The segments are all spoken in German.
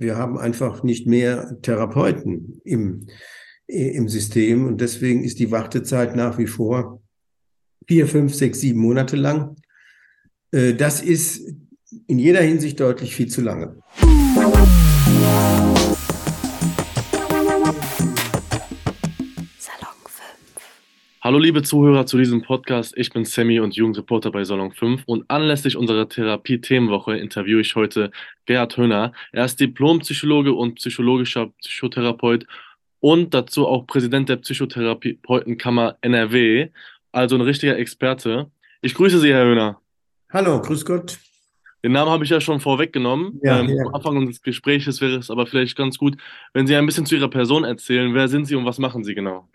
wir haben einfach nicht mehr Therapeuten im, im System und deswegen ist die Wartezeit nach wie vor vier, fünf, sechs, sieben Monate lang. Äh, das ist in jeder Hinsicht deutlich viel zu lange. Hallo liebe Zuhörer zu diesem Podcast. Ich bin Sammy und Jugendreporter bei Salon 5 und anlässlich unserer Therapie-Themenwoche interviewe ich heute Gerhard Höhner. Er ist Diplompsychologe und psychologischer Psychotherapeut und dazu auch Präsident der Psychotherapeutenkammer NRW, also ein richtiger Experte. Ich grüße Sie, Herr Höhner. Hallo, grüß Gott. Den Namen habe ich ja schon vorweggenommen. Ja, ähm, ja. Am Anfang des Gesprächs wäre es aber vielleicht ganz gut, wenn Sie ein bisschen zu Ihrer Person erzählen. Wer sind Sie und was machen Sie genau?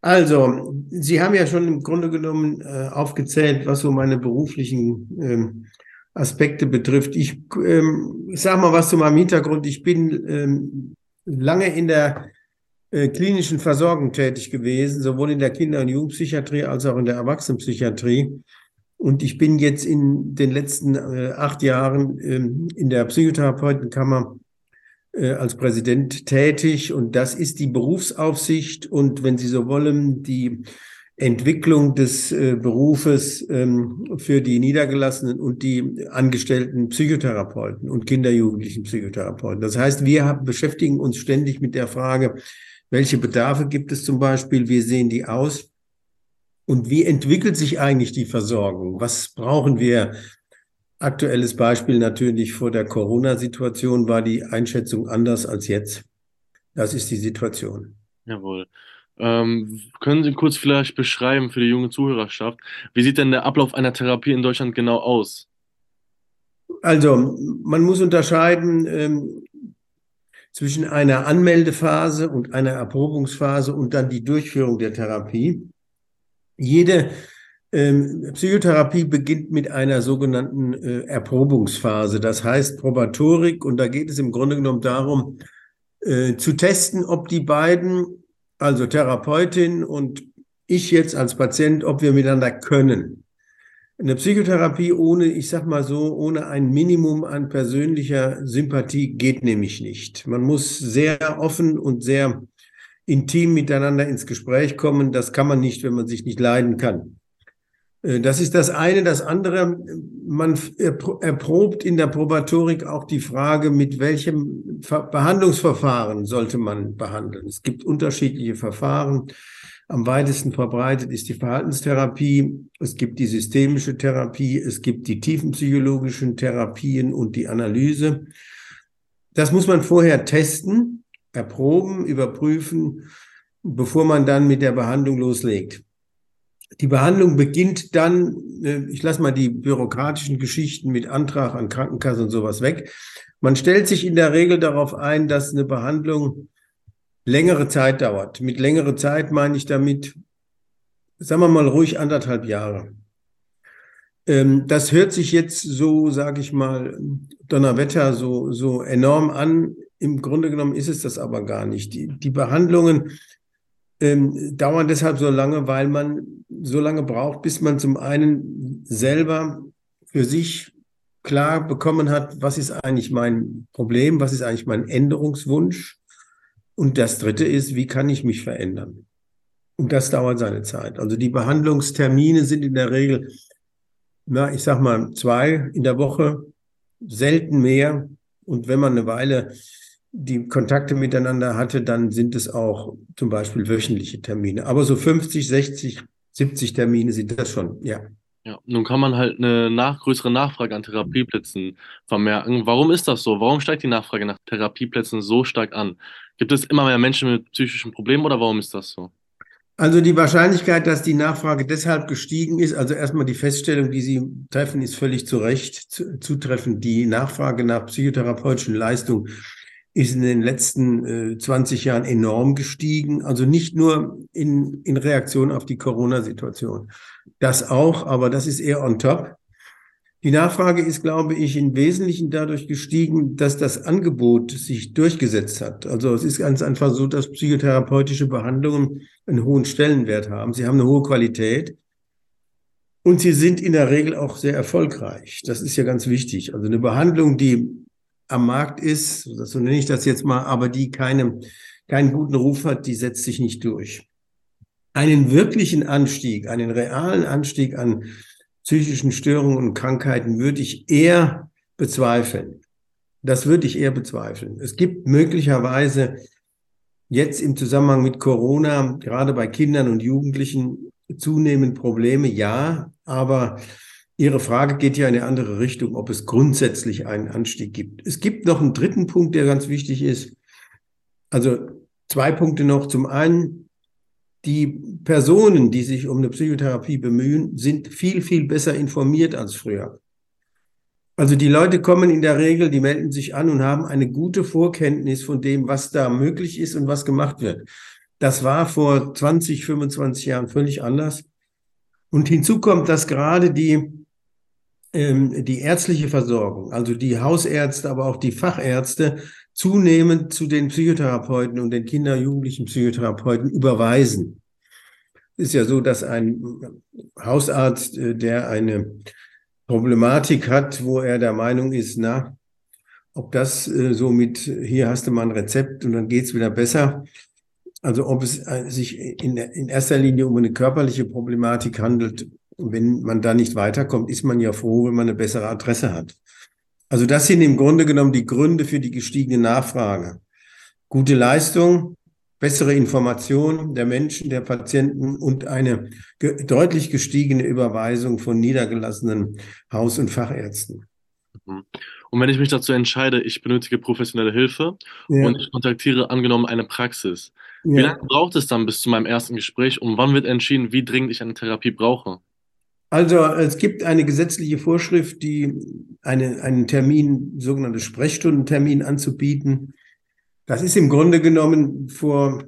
Also, Sie haben ja schon im Grunde genommen äh, aufgezählt, was so meine beruflichen ähm, Aspekte betrifft. Ich, ähm, sage mal was zu meinem Hintergrund. Ich bin ähm, lange in der äh, klinischen Versorgung tätig gewesen, sowohl in der Kinder- und Jugendpsychiatrie als auch in der Erwachsenenpsychiatrie. Und ich bin jetzt in den letzten äh, acht Jahren ähm, in der Psychotherapeutenkammer als Präsident tätig und das ist die Berufsaufsicht und wenn Sie so wollen, die Entwicklung des äh, Berufes ähm, für die Niedergelassenen und die angestellten Psychotherapeuten und Kinderjugendlichen Psychotherapeuten. Das heißt, wir beschäftigen uns ständig mit der Frage, welche Bedarfe gibt es zum Beispiel, wie sehen die aus und wie entwickelt sich eigentlich die Versorgung? Was brauchen wir Aktuelles Beispiel natürlich vor der Corona-Situation war die Einschätzung anders als jetzt. Das ist die Situation. Jawohl. Ähm, können Sie kurz vielleicht beschreiben für die junge Zuhörerschaft, wie sieht denn der Ablauf einer Therapie in Deutschland genau aus? Also, man muss unterscheiden ähm, zwischen einer Anmeldephase und einer Erprobungsphase und dann die Durchführung der Therapie. Jede ähm, Psychotherapie beginnt mit einer sogenannten äh, Erprobungsphase, das heißt Probatorik. Und da geht es im Grunde genommen darum, äh, zu testen, ob die beiden, also Therapeutin und ich jetzt als Patient, ob wir miteinander können. Eine Psychotherapie ohne, ich sag mal so, ohne ein Minimum an persönlicher Sympathie geht nämlich nicht. Man muss sehr offen und sehr intim miteinander ins Gespräch kommen. Das kann man nicht, wenn man sich nicht leiden kann. Äh, das ist das eine. Das andere, man erprobt in der Probatorik auch die Frage, mit welchem Behandlungsverfahren sollte man behandeln. Es gibt unterschiedliche Verfahren. Am weitesten verbreitet ist die Verhaltenstherapie. Es gibt die systemische Therapie. Es gibt die tiefenpsychologischen Therapien und die Analyse. Das muss man vorher testen, erproben, überprüfen, bevor man dann mit der Behandlung loslegt. Die Behandlung beginnt dann, äh, ich lasse mal die bürokratischen Geschichten mit Antrag an Krankenkasse und sowas weg. Man stellt sich in der Regel darauf ein, dass eine Behandlung längere Zeit dauert. Mit längere Zeit meine ich damit, sagen wir mal ruhig anderthalb Jahre. Ähm, das hört sich jetzt so, sage ich mal, Donnerwetter so, so enorm an. Im Grunde genommen ist es das aber gar nicht. Die, die Behandlungen ähm, dauern deshalb so lange, weil man so lange braucht, bis man zum einen selber für sich klar bekommen hat, was ist eigentlich mein Problem, was ist eigentlich mein Änderungswunsch. Und das Dritte ist, wie kann ich mich verändern? Und das dauert seine Zeit. Also die Behandlungstermine sind in der Regel, na, ich sag mal, zwei in der Woche, selten mehr. Und wenn man eine Weile die Kontakte miteinander hatte, dann sind es auch zum Beispiel wöchentliche Termine. Aber so 50, 60, 70 Termine sind das schon, ja. Ja, nun kann man halt eine nach, größere Nachfrage an Therapieplätzen vermerken. Warum ist das so? Warum steigt die Nachfrage nach Therapieplätzen so stark an? Gibt es immer mehr Menschen mit psychischen Problemen oder warum ist das so? Also die Wahrscheinlichkeit, dass die Nachfrage deshalb gestiegen ist, also erstmal die Feststellung, die Sie treffen, ist völlig zu Recht zutreffend. Die Nachfrage nach psychotherapeutischen Leistungen ist in den letzten äh, 20 Jahren enorm gestiegen. Also nicht nur in, in Reaktion auf die Corona-Situation. Das auch, aber das ist eher on top. Die Nachfrage ist, glaube ich, im Wesentlichen dadurch gestiegen, dass das Angebot sich durchgesetzt hat. Also es ist ganz einfach so, dass psychotherapeutische Behandlungen einen hohen Stellenwert haben. Sie haben eine hohe Qualität und sie sind in der Regel auch sehr erfolgreich. Das ist ja ganz wichtig. Also eine Behandlung, die am Markt ist, so nenne ich das jetzt mal, aber die keine, keinen guten Ruf hat, die setzt sich nicht durch. Einen wirklichen Anstieg, einen realen Anstieg an psychischen Störungen und Krankheiten würde ich eher bezweifeln. Das würde ich eher bezweifeln. Es gibt möglicherweise jetzt im Zusammenhang mit Corona, gerade bei Kindern und Jugendlichen, zunehmend Probleme, ja, aber Ihre Frage geht ja in eine andere Richtung, ob es grundsätzlich einen Anstieg gibt. Es gibt noch einen dritten Punkt, der ganz wichtig ist. Also zwei Punkte noch. Zum einen, die Personen, die sich um eine Psychotherapie bemühen, sind viel, viel besser informiert als früher. Also die Leute kommen in der Regel, die melden sich an und haben eine gute Vorkenntnis von dem, was da möglich ist und was gemacht wird. Das war vor 20, 25 Jahren völlig anders. Und hinzu kommt, dass gerade die ähm, die ärztliche Versorgung, also die Hausärzte, aber auch die Fachärzte, zunehmend zu den Psychotherapeuten und den Kinder-, Jugendlichen Psychotherapeuten überweisen. Ist ja so, dass ein Hausarzt, äh, der eine Problematik hat, wo er der Meinung ist, na, ob das äh, so mit, hier hast du mal ein Rezept und dann geht's wieder besser. Also ob es äh, sich in, erster Linie um eine körperliche Problematik handelt wenn man da nicht weiterkommt, ist man ja froh, wenn man eine bessere Adresse hat. Also das sind im Grunde genommen die Gründe für die gestiegene Nachfrage. Gute Leistung, bessere Information der Menschen, der Patienten und eine ge deutlich gestiegene Überweisung von niedergelassenen Haus- und Fachärzten. Mhm. Und wenn ich mich dazu entscheide, ich benötige professionelle Hilfe ja. und ich kontaktiere angenommen eine Praxis, ja. wie lange braucht es dann bis zu meinem ersten Gespräch und wann wird entschieden, wie dringend ich eine Therapie brauche? Also es gibt eine gesetzliche Vorschrift, die eine, einen Termin, sogenanntes Sprechstundentermin anzubieten. Das ist im Grunde genommen vor,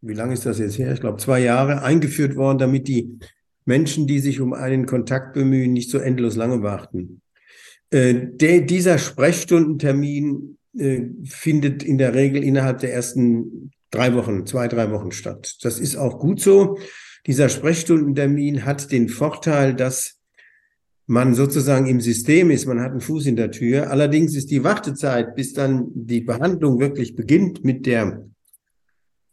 wie lange ist das jetzt her? Ich glaube zwei Jahre eingeführt worden, damit die Menschen, die sich um einen Kontakt bemühen, nicht so endlos lange warten. Äh, der, dieser Sprechstundentermin äh, findet in der Regel innerhalb der ersten drei Wochen, zwei, drei Wochen statt. Das ist auch gut so. Dieser Sprechstundentermin hat den Vorteil, dass man sozusagen im System ist, man hat einen Fuß in der Tür. Allerdings ist die Wartezeit, bis dann die Behandlung wirklich beginnt mit der,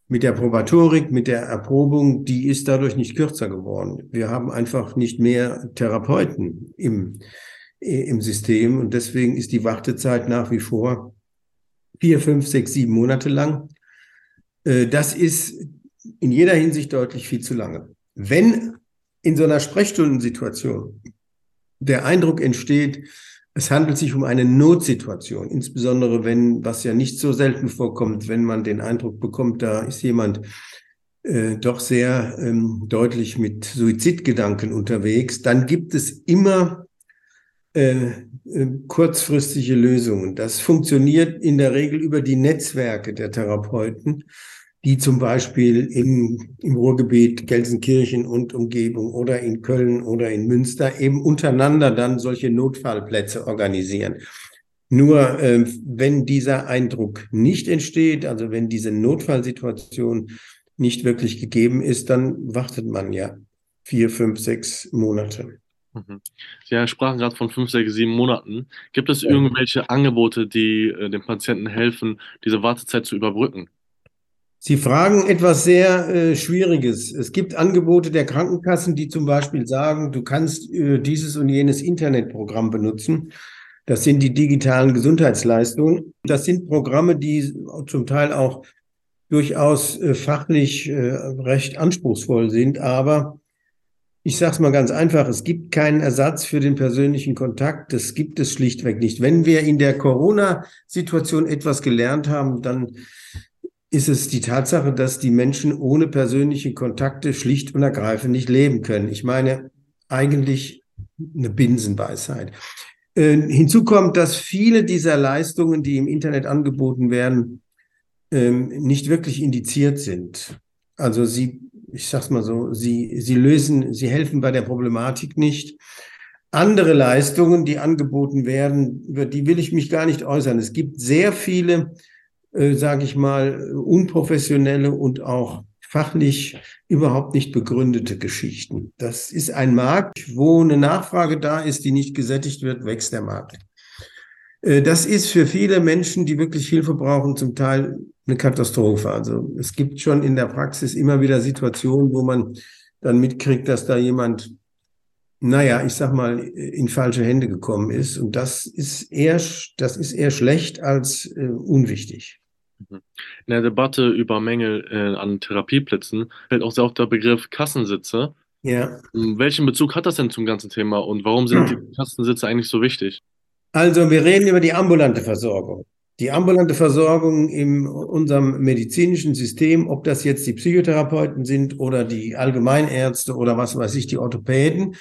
mit der Probatorik, mit der Erprobung, die ist dadurch nicht kürzer geworden. Wir haben einfach nicht mehr Therapeuten im, im System und deswegen ist die Wartezeit nach wie vor vier, fünf, sechs, sieben Monate lang. Äh, das ist in jeder Hinsicht deutlich viel zu lange. Wenn in so einer Sprechstundensituation der Eindruck entsteht, es handelt sich um eine Notsituation, insbesondere wenn, was ja nicht so selten vorkommt, wenn man den Eindruck bekommt, da ist jemand äh, doch sehr ähm, deutlich mit Suizidgedanken unterwegs, dann gibt es immer äh, äh, kurzfristige Lösungen. Das funktioniert in der Regel über die Netzwerke der Therapeuten die zum Beispiel im, im Ruhrgebiet, Gelsenkirchen und Umgebung oder in Köln oder in Münster eben untereinander dann solche Notfallplätze organisieren. Nur äh, wenn dieser Eindruck nicht entsteht, also wenn diese Notfallsituation nicht wirklich gegeben ist, dann wartet man ja vier, fünf, sechs Monate. Mhm. Sie sprachen gerade von fünf, sechs, sieben Monaten. Gibt es irgendwelche Angebote, die äh, den Patienten helfen, diese Wartezeit zu überbrücken? Sie fragen etwas sehr äh, Schwieriges. Es gibt Angebote der Krankenkassen, die zum Beispiel sagen, du kannst äh, dieses und jenes Internetprogramm benutzen. Das sind die digitalen Gesundheitsleistungen. Das sind Programme, die zum Teil auch durchaus äh, fachlich äh, recht anspruchsvoll sind. Aber ich sage es mal ganz einfach, es gibt keinen Ersatz für den persönlichen Kontakt. Das gibt es schlichtweg nicht. Wenn wir in der Corona-Situation etwas gelernt haben, dann ist es die Tatsache, dass die Menschen ohne persönliche Kontakte schlicht und ergreifend nicht leben können. Ich meine, eigentlich eine Binsenweisheit. Äh, hinzu kommt, dass viele dieser Leistungen, die im Internet angeboten werden, ähm, nicht wirklich indiziert sind. Also sie, ich sag's mal so, sie, sie lösen, sie helfen bei der Problematik nicht. Andere Leistungen, die angeboten werden, über die will ich mich gar nicht äußern. Es gibt sehr viele äh, sage ich mal, unprofessionelle und auch fachlich überhaupt nicht begründete Geschichten. Das ist ein Markt, wo eine Nachfrage da ist, die nicht gesättigt wird, wächst der Markt. Äh, das ist für viele Menschen, die wirklich Hilfe brauchen, zum Teil eine Katastrophe. Also es gibt schon in der Praxis immer wieder Situationen, wo man dann mitkriegt, dass da jemand, naja, ich sag mal, in falsche Hände gekommen ist. Und das ist eher, das ist eher schlecht als äh, unwichtig. Mhm. In der Debatte über Mängel äh, an Therapieplätzen fällt auch sehr oft der Begriff Kassensitze. Ja. Welchen Bezug hat das denn zum ganzen Thema und warum sind die Kassensitze eigentlich so wichtig? Also wir reden über die ambulante Versorgung. Die ambulante Versorgung in unserem medizinischen System, ob das jetzt die Psychotherapeuten sind oder die Allgemeinärzte oder was weiß ich, die Orthopäden,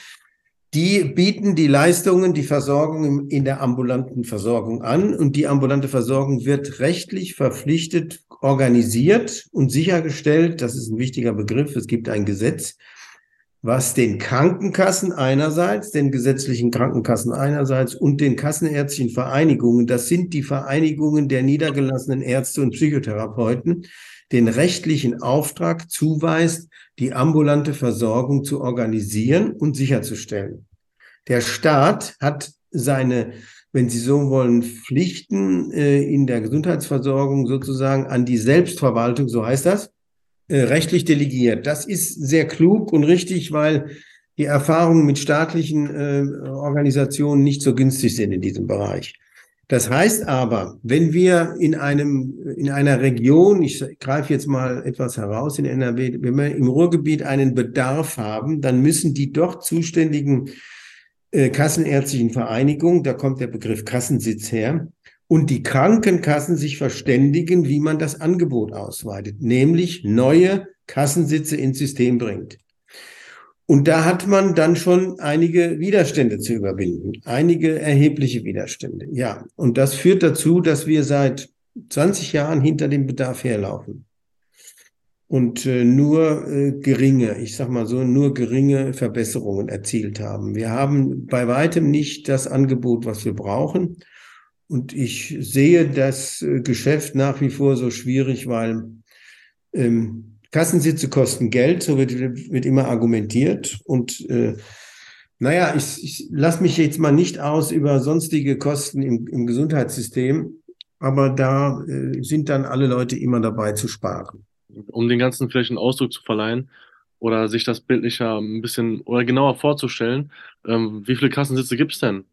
die bieten die Leistungen, die Versorgung in der ambulanten Versorgung an und die ambulante Versorgung wird rechtlich verpflichtet organisiert und sichergestellt. Das ist ein wichtiger Begriff. Es gibt ein Gesetz, was den Krankenkassen einerseits, den gesetzlichen Krankenkassen einerseits und den kassenärztlichen Vereinigungen, das sind die Vereinigungen der niedergelassenen Ärzte und Psychotherapeuten, den rechtlichen Auftrag zuweist, die ambulante Versorgung zu organisieren und sicherzustellen. Der Staat hat seine, wenn Sie so wollen, Pflichten äh, in der Gesundheitsversorgung sozusagen an die Selbstverwaltung, so heißt das, äh, rechtlich delegiert. Das ist sehr klug und richtig, weil die Erfahrungen mit staatlichen äh, Organisationen nicht so günstig sind in diesem Bereich. Das heißt aber, wenn wir in einem, in einer Region, ich greife jetzt mal etwas heraus in NRW, wenn wir im Ruhrgebiet einen Bedarf haben, dann müssen die dort zuständigen äh, kassenärztlichen Vereinigungen, da kommt der Begriff Kassensitz her, und die Krankenkassen sich verständigen, wie man das Angebot ausweitet, nämlich neue Kassensitze ins System bringt. Und da hat man dann schon einige Widerstände zu überwinden, einige erhebliche Widerstände. Ja, und das führt dazu, dass wir seit 20 Jahren hinter dem Bedarf herlaufen und äh, nur äh, geringe, ich sag mal so, nur geringe Verbesserungen erzielt haben. Wir haben bei weitem nicht das Angebot, was wir brauchen. Und ich sehe das äh, Geschäft nach wie vor so schwierig, weil ähm, Kassensitze kosten Geld, so wird, wird immer argumentiert. Und äh, naja, ich, ich lasse mich jetzt mal nicht aus über sonstige Kosten im, im Gesundheitssystem, aber da äh, sind dann alle Leute immer dabei zu sparen. Um den ganzen vielleicht einen Ausdruck zu verleihen oder sich das bildlicher ein bisschen oder genauer vorzustellen, ähm, wie viele Kassensitze gibt es denn?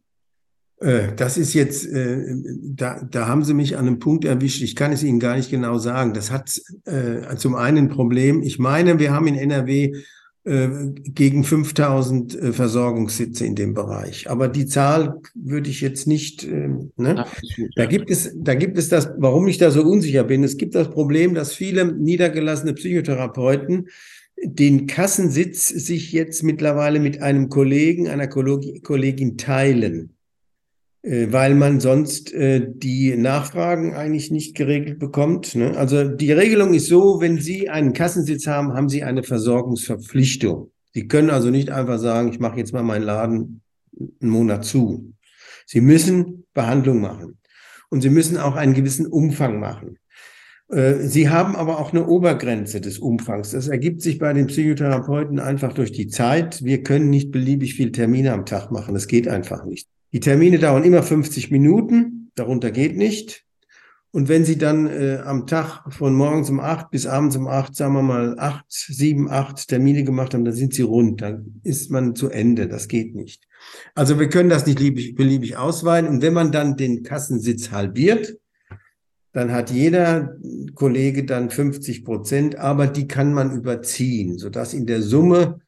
Äh, das ist jetzt, äh, da, da haben Sie mich an einem Punkt erwischt. Ich kann es Ihnen gar nicht genau sagen. Das hat äh, zum einen ein Problem. Ich meine, wir haben in NRW gegen 5000 äh, Versorgungssitze in dem Bereich. Aber die Zahl würde ich jetzt nicht, äh, ne? Da gibt es, da gibt es das, warum ich da so unsicher bin. Es gibt das Problem, dass viele niedergelassene Psychotherapeuten den Kassensitz sich jetzt mittlerweile mit einem Kollegen, einer Kollegin teilen. Äh, weil man sonst äh, die Nachfragen eigentlich nicht geregelt bekommt. Ne? Also die Regelung ist so, wenn Sie einen Kassensitz haben, haben Sie eine Versorgungsverpflichtung. Sie können also nicht einfach sagen, ich mache jetzt mal meinen Laden einen Monat zu. Sie müssen Behandlung machen und Sie müssen auch einen gewissen Umfang machen. Äh, Sie haben aber auch eine Obergrenze des Umfangs. Das ergibt sich bei den Psychotherapeuten einfach durch die Zeit. Wir können nicht beliebig viel Termine am Tag machen. Das geht einfach nicht. Die Termine dauern immer 50 Minuten, darunter geht nicht. Und wenn Sie dann äh, am Tag von morgens um acht bis abends um acht, sagen wir mal acht, sieben, acht Termine gemacht haben, dann sind Sie rund, dann ist man zu Ende. Das geht nicht. Also wir können das nicht beliebig, beliebig ausweiten. Und wenn man dann den Kassensitz halbiert, dann hat jeder Kollege dann 50 Prozent, aber die kann man überziehen, sodass in der Summe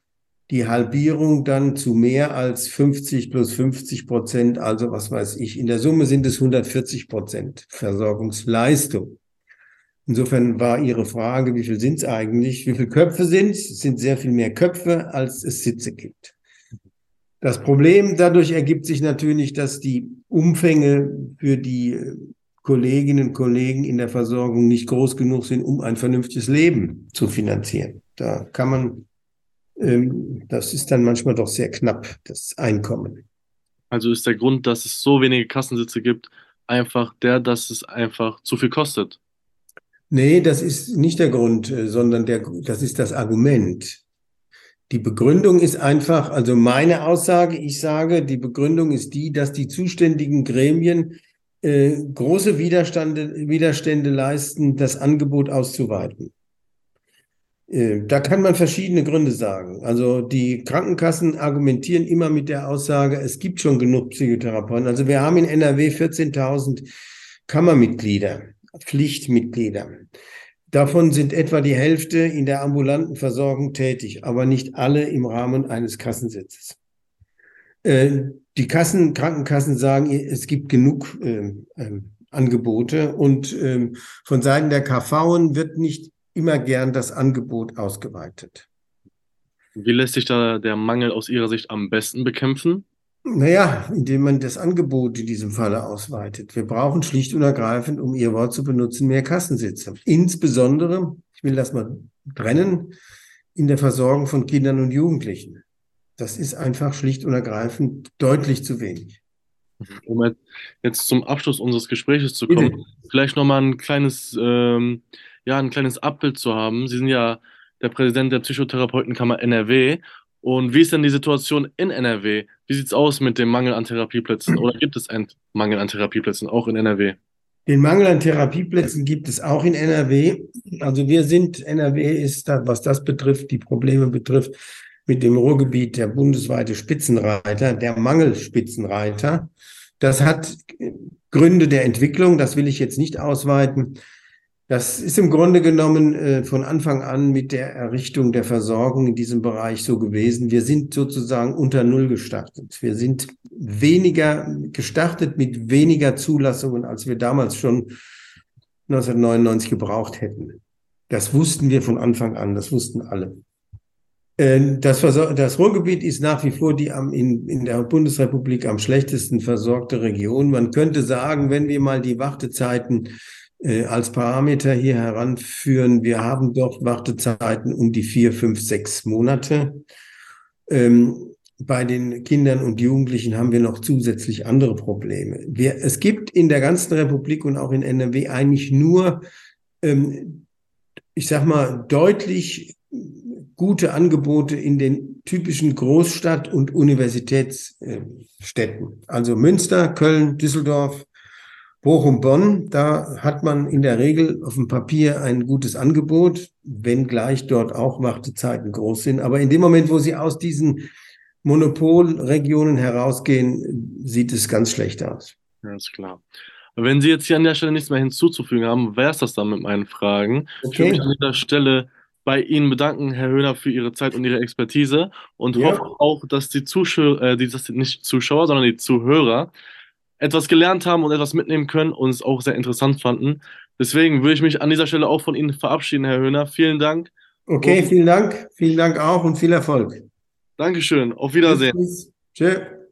die Halbierung dann zu mehr als 50 plus 50 Prozent, also was weiß ich. In der Summe sind es 140 Prozent Versorgungsleistung. Insofern war Ihre Frage, wie viel sind es eigentlich? Wie viele Köpfe sind es? Es sind sehr viel mehr Köpfe, als es Sitze gibt. Das Problem dadurch ergibt sich natürlich, dass die Umfänge für die Kolleginnen und Kollegen in der Versorgung nicht groß genug sind, um ein vernünftiges Leben zu finanzieren. Da kann man das ist dann manchmal doch sehr knapp, das Einkommen. Also ist der Grund, dass es so wenige Kassensitze gibt, einfach der, dass es einfach zu viel kostet? Nee, das ist nicht der Grund, äh, sondern der, das ist das Argument. Die Begründung ist einfach, also meine Aussage, ich sage, die Begründung ist die, dass die zuständigen Gremien äh, große Widerstände, Widerstände leisten, das Angebot auszuweiten. Äh, da kann man verschiedene Gründe sagen. Also die Krankenkassen argumentieren immer mit der Aussage, es gibt schon genug Psychotherapeuten. Also wir haben in NRW 14.000 Kammermitglieder, Pflichtmitglieder. Davon sind etwa die Hälfte in der ambulanten Versorgung tätig, aber nicht alle im Rahmen eines Kassensitzes. Äh, die Kassen, Krankenkassen sagen, es gibt genug äh, äh, Angebote und ähm, von Seiten der KV wird nicht immer gern das Angebot ausgeweitet. Wie lässt sich da der Mangel aus Ihrer Sicht am besten bekämpfen? Naja, indem man das Angebot in diesem Falle ausweitet. Wir brauchen schlicht und ergreifend, um Ihr Wort zu benutzen, mehr Kassensitze. Insbesondere, ich will das mal trennen, in der Versorgung von Kindern und Jugendlichen. Das ist einfach schlicht und ergreifend deutlich zu wenig. Um jetzt zum Abschluss unseres Gesprächs zu kommen, Bitte. vielleicht nochmal ein kleines, ähm, ja, ein kleines Abbild zu haben. Sie sind ja der Präsident der Psychotherapeutenkammer NRW. Und wie ist denn die Situation in NRW? Wie sieht es aus mit dem Mangel an Therapieplätzen? Oder gibt es einen Mangel an Therapieplätzen auch in NRW? Den Mangel an Therapieplätzen gibt es auch in NRW. Also wir sind, NRW ist, da, was das betrifft, die Probleme betrifft, mit dem Ruhrgebiet der bundesweite Spitzenreiter, der Mangelspitzenreiter. Das hat Gründe der Entwicklung, das will ich jetzt nicht ausweiten. Das ist im Grunde genommen äh, von Anfang an mit der Errichtung der Versorgung in diesem Bereich so gewesen. Wir sind sozusagen unter Null gestartet. Wir sind weniger gestartet mit weniger Zulassungen, als wir damals schon 1999 gebraucht hätten. Das wussten wir von Anfang an, das wussten alle. Äh, das, das Ruhrgebiet ist nach wie vor die am, in, in der Bundesrepublik am schlechtesten versorgte Region. Man könnte sagen, wenn wir mal die Wartezeiten äh, als Parameter hier heranführen, wir haben dort Wartezeiten um die vier, fünf, sechs Monate. Ähm, bei den Kindern und Jugendlichen haben wir noch zusätzlich andere Probleme. Wir, es gibt in der ganzen Republik und auch in NRW eigentlich nur, ähm, ich sag mal, deutlich gute Angebote in den typischen Großstadt- und Universitätsstädten. Also Münster, Köln, Düsseldorf, Bochum, Bonn, da hat man in der Regel auf dem Papier ein gutes Angebot, wenngleich dort auch Wartezeiten groß sind. Aber in dem Moment, wo sie aus diesen Monopolregionen herausgehen, sieht es ganz schlecht aus. Ist klar. Wenn Sie jetzt hier an der Stelle nichts mehr hinzuzufügen haben, wäre es das dann mit meinen Fragen. Okay. Ich würde mich an dieser Stelle bei Ihnen bedanken, Herr Höhner, für Ihre Zeit und Ihre Expertise und ja. hoffe auch, dass die Zuschauer, äh, die, das nicht Zuschauer, sondern die Zuhörer etwas gelernt haben und etwas mitnehmen können und es auch sehr interessant fanden. Deswegen würde ich mich an dieser Stelle auch von Ihnen verabschieden, Herr Höhner. Vielen Dank. Okay, vielen Dank. Vielen Dank auch und viel Erfolg. Dankeschön. Auf Wiedersehen. Tschüss. Tschüss.